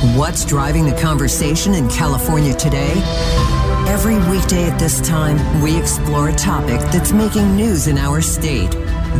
What's driving the conversation in California today? Every weekday at this time, we explore a topic that's making news in our state.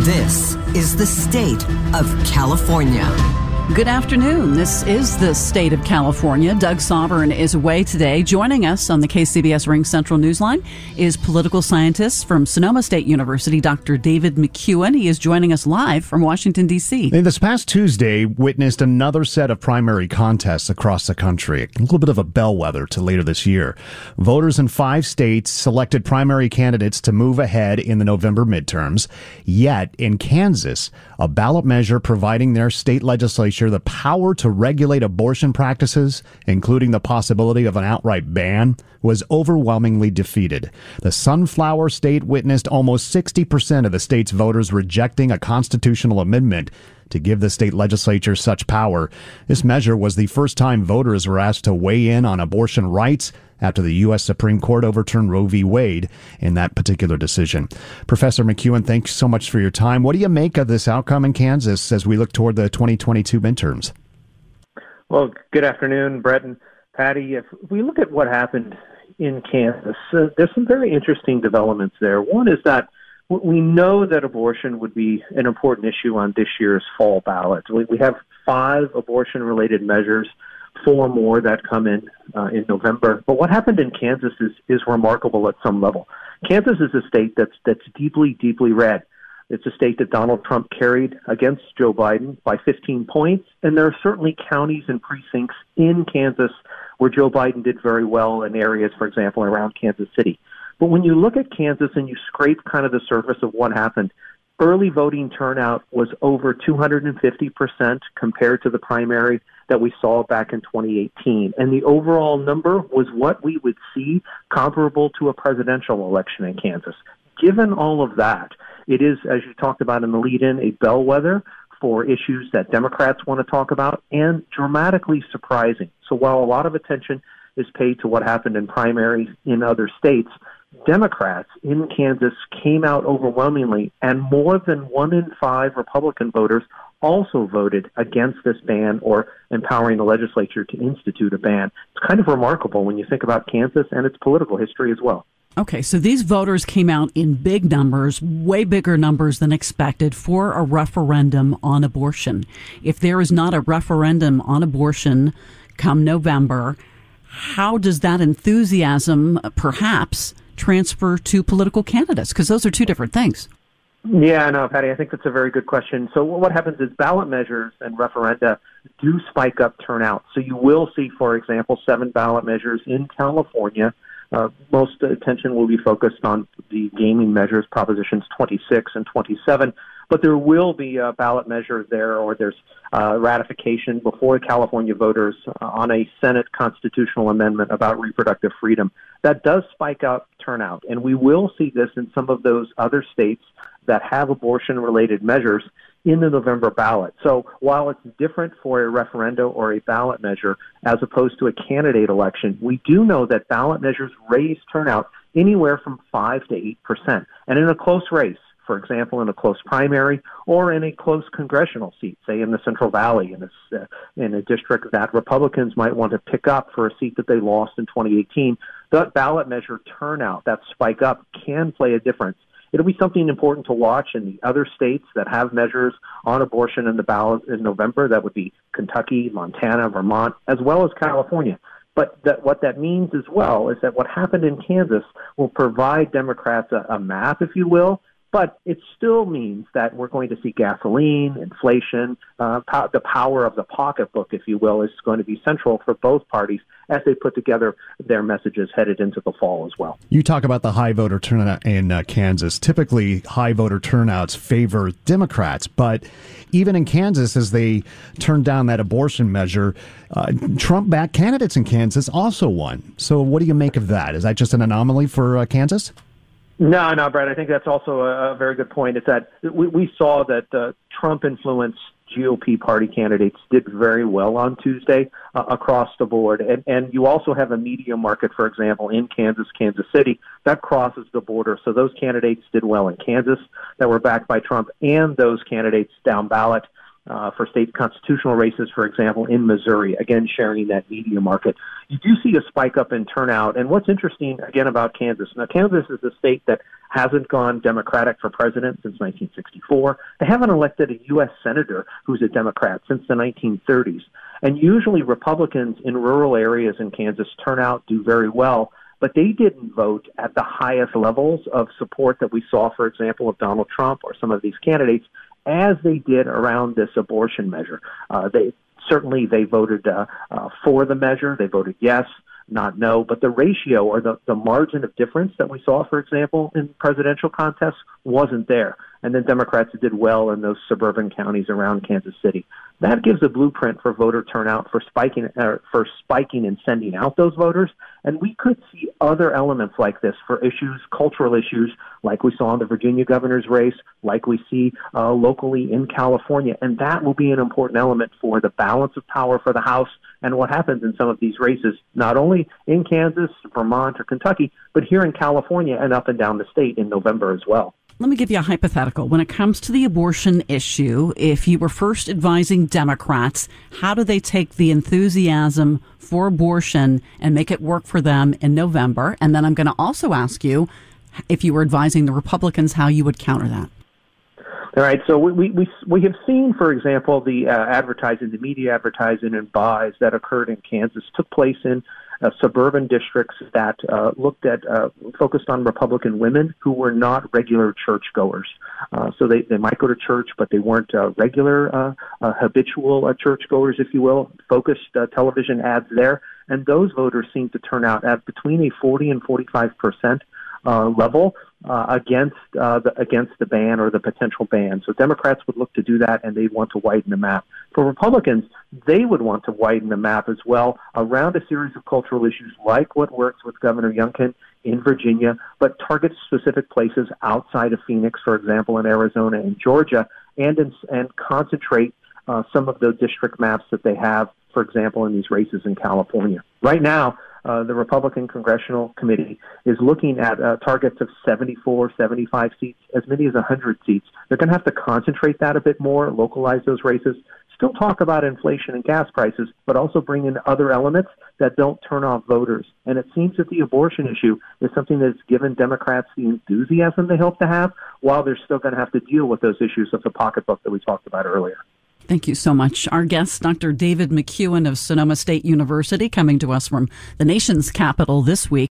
This is the state of California. Good afternoon. This is the state of California. Doug Sovern is away today. Joining us on the KCBS RingCentral Newsline is political scientist from Sonoma State University, Dr. David McCuan. He is joining us live from Washington, D.C. This past Tuesday witnessed another set of primary contests across the country, a little bit of a bellwether to later this year. Voters in five states selected primary candidates to move ahead in the November midterms. Yet, in Kansas, a ballot measure providing their state legislature legislature the power to regulate abortion practices, including the possibility of an outright ban, was overwhelmingly defeated. The Sunflower State witnessed almost 60% of the state's voters rejecting a constitutional amendment to give the state legislature such power. This measure was the first time voters were asked to weigh in on abortion rights after the U.S. Supreme Court overturned Roe v. Wade in that particular decision. Professor McCuan, thanks so much for your time. What do you make of this outcome in Kansas as we look toward the 2022 midterms? Well, good afternoon, Bret and Patti. If we look at what happened in Kansas, uh, there's some very interesting developments there. One is that we know that abortion would be an important issue on this year's fall ballot. We have five abortion related measures four more that come in uh, in November. But what happened in Kansas is is remarkable at some level. Kansas is a state that's that's deeply deeply red. It's a state that Donald Trump carried against Joe Biden by 15 points, and there are certainly counties and precincts in Kansas where Joe Biden did very well in areas, for example, around Kansas City. But when you look at Kansas and you scrape kind of the surface of what happened, early voting turnout was over 250% compared to the primary that we saw back in 2018. And the overall number was what we would see comparable to a presidential election in Kansas. Given all of that, it is, as you talked about in the lead in, a bellwether for issues that Democrats want to talk about and dramatically surprising. So while a lot of attention is paid to what happened in primaries in other states, Democrats in Kansas came out overwhelmingly, and more than one in five Republican voters also voted against this ban or empowering the legislature to institute a ban. It's kind of remarkable when you think about Kansas and its political history as well. Okay, so these voters came out in big numbers, way bigger numbers than expected, for a referendum on abortion. If there is not a referendum on abortion come November, how does that enthusiasm perhaps transfer to political candidates? Because those are two different things. Yeah, no, Patti, I think that's a very good question. So what happens is ballot measures and referenda do spike up turnout. So you will see, for example, seven ballot measures in California. Uh, most attention will be focused on the gaming measures, propositions 26 and 27, but there will be a ballot measure there, or there's uh, ratification before California voters uh, on a Senate constitutional amendment about reproductive freedom. That does spike up turnout, and we will see this in some of those other states that have abortion related measures in the November ballot. So while it's different for a referendum or a ballot measure as opposed to a candidate election, we do know that ballot measures raise turnout anywhere from 5 to 8%. And in a close race, for example, in a close primary or in a close congressional seat, say in the Central Valley, in a, uh, in a district that Republicans might want to pick up for a seat that they lost in 2018, that ballot measure turnout, that spike up, can play a difference it'll be something important to watch in the other states that have measures on abortion in the ballot in November. That would be Kentucky, Montana, Vermont, as well as California. But that, what that means as well is that what happened in Kansas will provide Democrats a, a map, if you will, but it still means that we're going to see gasoline, inflation, uh, po- the power of the pocketbook, if you will, is going to be central for both parties as they put together their messages headed into the fall as well. You talk about the high voter turnout in uh, Kansas. Typically, high voter turnouts favor Democrats, but even in Kansas, as they turned down that abortion measure, uh, Trump backed candidates in Kansas also won. So, what do you make of that? Is that just an anomaly for uh, Kansas? No, no, Brad. I think that's also a, very good point. It's that we, we saw that Trump influenced GOP party candidates did very well on Tuesday uh, across the board. And, and you also have a media market, for example, in Kansas, Kansas City, that crosses the border. So those candidates did well in Kansas that were backed by Trump, and those candidates down ballot uh, for state constitutional races, for example, in Missouri, again, sharing that media market. You do see a spike up in turnout. And what's interesting, again, about Kansas, now, Kansas is a state that hasn't gone Democratic for president since 1964. They haven't elected a U.S. Senator who's a Democrat since the 1930s. And usually Republicans in rural areas in Kansas turn out, do very well but they didn't vote at the highest levels of support that we saw, for example, of Donald Trump or some of these candidates as they did around this abortion measure. Uh, they certainly they voted uh, uh, for the measure. They voted yes, not no. But the ratio or the, the margin of difference that we saw, for example, in presidential contests wasn't there. And then Democrats did well in those suburban counties around Kansas City. That gives a blueprint for voter turnout for spiking uh, for spiking and sending out those voters. And we could see other elements like this for issues, cultural issues, like we saw in the Virginia governor's race, like we see uh, locally in California. And that will be an important element for the balance of power for the House and what happens in some of these races, not only in Kansas, Vermont, or Kentucky, but here in California and up and down the state in November as well. Let me give you a hypothetical. When it comes to the abortion issue, if you were first advising Democrats, how do they take the enthusiasm for abortion and make it work for them in November? And then I'm going to also ask you if you were advising the Republicans, how you would counter that. All right. So we we we have seen, for example, the uh, advertising, the media advertising and buys that occurred in Kansas took place in suburban districts that uh, looked at uh, focused on Republican women who were not regular churchgoers. Uh, so they, they might go to church, but they weren't uh, regular uh, uh, habitual uh, churchgoers, if you will. Focused uh, television ads there, and those voters seem to turn out at between a 40 and 45 percent uh, level uh, against uh, the, against the ban or the potential ban. So Democrats would look to do that, and they'd want to widen the map. For Republicans, they would want to widen the map as well around a series of cultural issues like what works with Governor Youngkin in Virginia, but target specific places outside of Phoenix, for example, in Arizona and Georgia, and in, and concentrate uh, some of the district maps that they have, for example, in these races in California. Right now, uh, the Republican Congressional Committee is looking at uh, targets of 74, 75 seats, as many as 100 seats. They're going to have to concentrate that a bit more, localize those races, still talk about inflation and gas prices, but also bring in other elements that don't turn off voters. And it seems that the abortion issue is something that's given Democrats the enthusiasm they hope to have, while they're still going to have to deal with those issues of the pocketbook that we talked about earlier. Thank you so much. Our guest, Dr. David McCuan of Sonoma State University, coming to us from the nation's capital this week.